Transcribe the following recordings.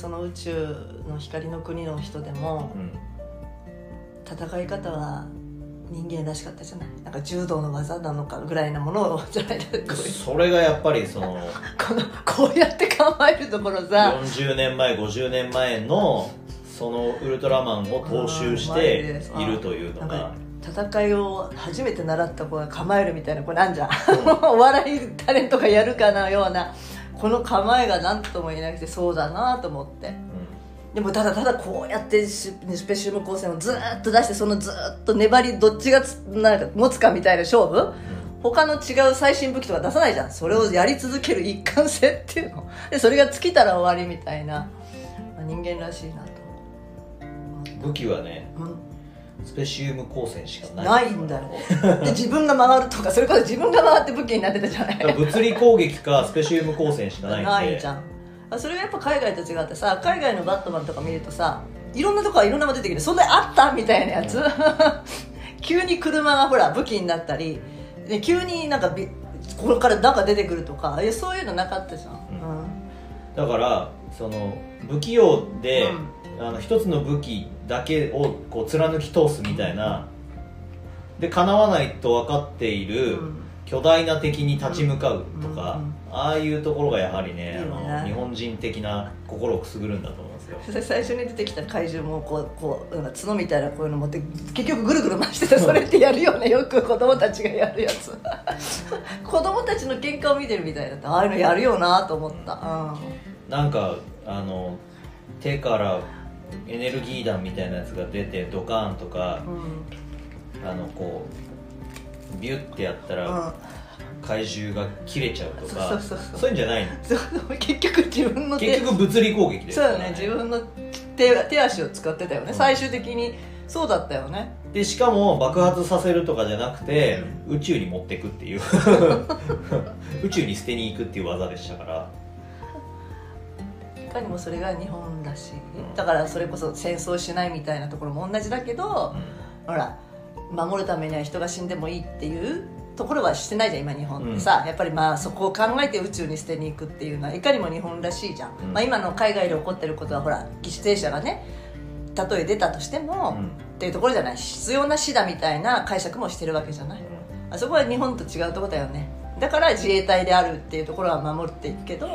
その宇宙の光の国の人でもうん戦い方は人間らしかったじゃない？なんか柔道の技なのかぐらいなものをじゃないそれがやっぱりその このこうやって構えるところさ。40年前50年前のそのウルトラマンを踏襲しているというのが。戦いを初めて習った子が構えるみたいなこれなんじゃん。お笑いタレントがやるかのようなこの構えが何とも言えなくてそうだなと思って。でもただただこうやってススペシウム光線をずーっと出してそのずーっと粘りどっちがつなんか持つかみたいな勝負？他の違う最新武器とか出さないじゃん。それをやり続ける一貫性っていうの。でそれが尽きたら終わりみたいな。まあ人間らしいなと。武器はね思う、スペシウム光線しかうんない。ないんだよで自分が回るとかそれこそ 自分が回って武器になってたじゃない。物理攻撃かスペシウム光線しかないんで。ないじゃん。あそれがやっぱ海外と違ってさ海外のバットマンとか見るとさいろんなとこからいろんなもの出てきてそんなにあったみたいなやつ、急に車がほら武器になったりで急になんかびこれからなんか出てくるとかそういうのなかったじゃん、だからその不器用で、あの一つの武器だけをこう貫き通すみたいなで叶わないと分かっている、うん。巨大な敵に立ち向かうとか、ああいうところがやはりねあの日本人的な心をくすぐるんだと思うんですよ。で最初に出てきた怪獣もこうこう角みたいなこういうの持って結局ぐるぐる回してたそれってやるよね。よく子供たちがやるやつ。子供たちの喧嘩を見てるみたいだった。ああいうのやるよなと思った、うん。なんかあの手からエネルギー弾みたいなやつが出てドカーンとかうん。あのこうビュッてやったらうん。怪獣が切れちゃうとかそういうんじゃないの？結局自分の手結局物理攻撃でそうだね。自分の手手足を使ってたよね、うん。最終的に。そうだったよね。でしかも爆発させるとかじゃなくて、宇宙に持っていくっていう。宇宙に捨てに行くっていう技でしたから。いかにもそれが日本らしいだからそれこそ戦争しないみたいなところも同じだけど、ほら守るためには人が死んでもいいっていうところはしてないじゃん今日本って。さ、やっぱりまあそこを考えて宇宙に捨てに行くっていうのはいかにも日本らしいじゃん、うん。まあ、今の海外で起こってることはほら犠牲者がねたとえ出たとしても、うん。っていうところじゃない。必要な死だみたいな解釈もしてるわけじゃない、あそこは日本と違うところだよね。だから自衛隊であるっていうところは守っていくけど、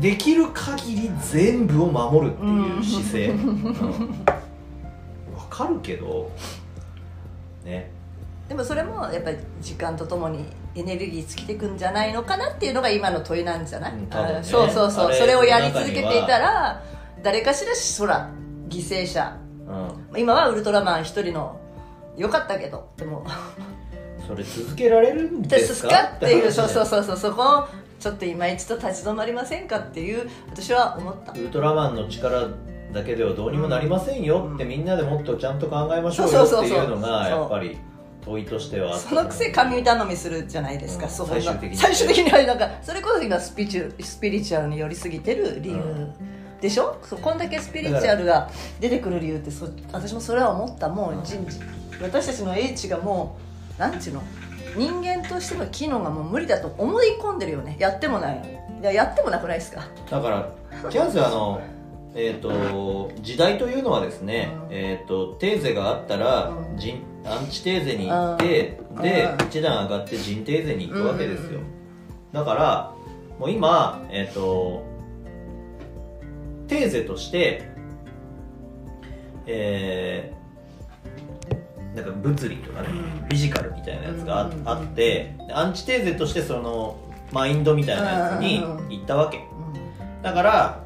できる限り全部を守るっていう姿勢、うん。わかるけどね。でもそれもやっぱり時間とともにエネルギー尽きていくんじゃないのかなっていうのが今の問いなんじゃない、ね。あそうそうそう。それをやり続けていたら誰かしらそら犠牲者。うん。今はウルトラマン一人のよかったけどでも。それ続けられるんでですすか かっていう話そうそううそうそう。そこをちょっと今一度立ち止まりませんかっていう私は思った。ウルトラマンの力だけではどうにもなりませんよって、うん。みんなでもっとちゃんと考えましょうよっていうのがやっぱり問いとしてはそのくせ神頼みするじゃないですか、うん。最終的に。最終的にはなんかそれこそ今スピリチュスピリチュアルに寄りすぎてる理由、うんでしょ？そうこんだけスピリチュアルが出てくる理由ってそ私もそれは思った。もう人私たちの英知がもうなんちゅうの？人間としての機能がもう無理だと思い込んでるよね。やってもないややってもなくないですか？だからキャンスあのえー、と時代というのはですね、うん。えー、とテーゼがあったら、うん。人アンチテーゼに行って、うん。でうん。一段上がって人テーゼに行くわけですよ、うん。だからもう今えっ、とテーゼとしてえーなんか物理とかね、うん。フィジカルみたいなやつがあ,、ってアンチテーゼとしてそのマインドみたいなやつに行ったわけ、だから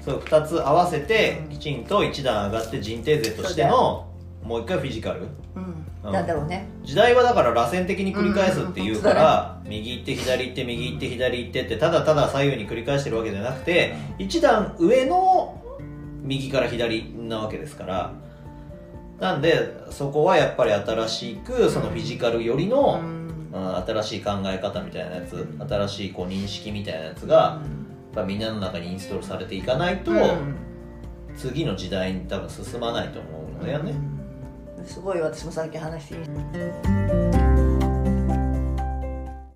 そう2つ合わせてうん。きちんと一段上がって人定勢としてのもう一回フィジカル。うん。うん。なんだろうね。時代はだから螺旋的に繰り返すっていうかうんら、右行って左行って右行って左行ってってただただ左右に繰り返してるわけじゃなくて一段上の右から左なわけですからなんでそこはやっぱり新しくそのフィジカル寄りの、うん。うん新しい考え方みたいなやつ新しいこう認識みたいなやつが、やっぱみんなの中にインストールされていかないと、うん。次の時代に多分進まないと思うのだよね、すごい私もさっき話してみ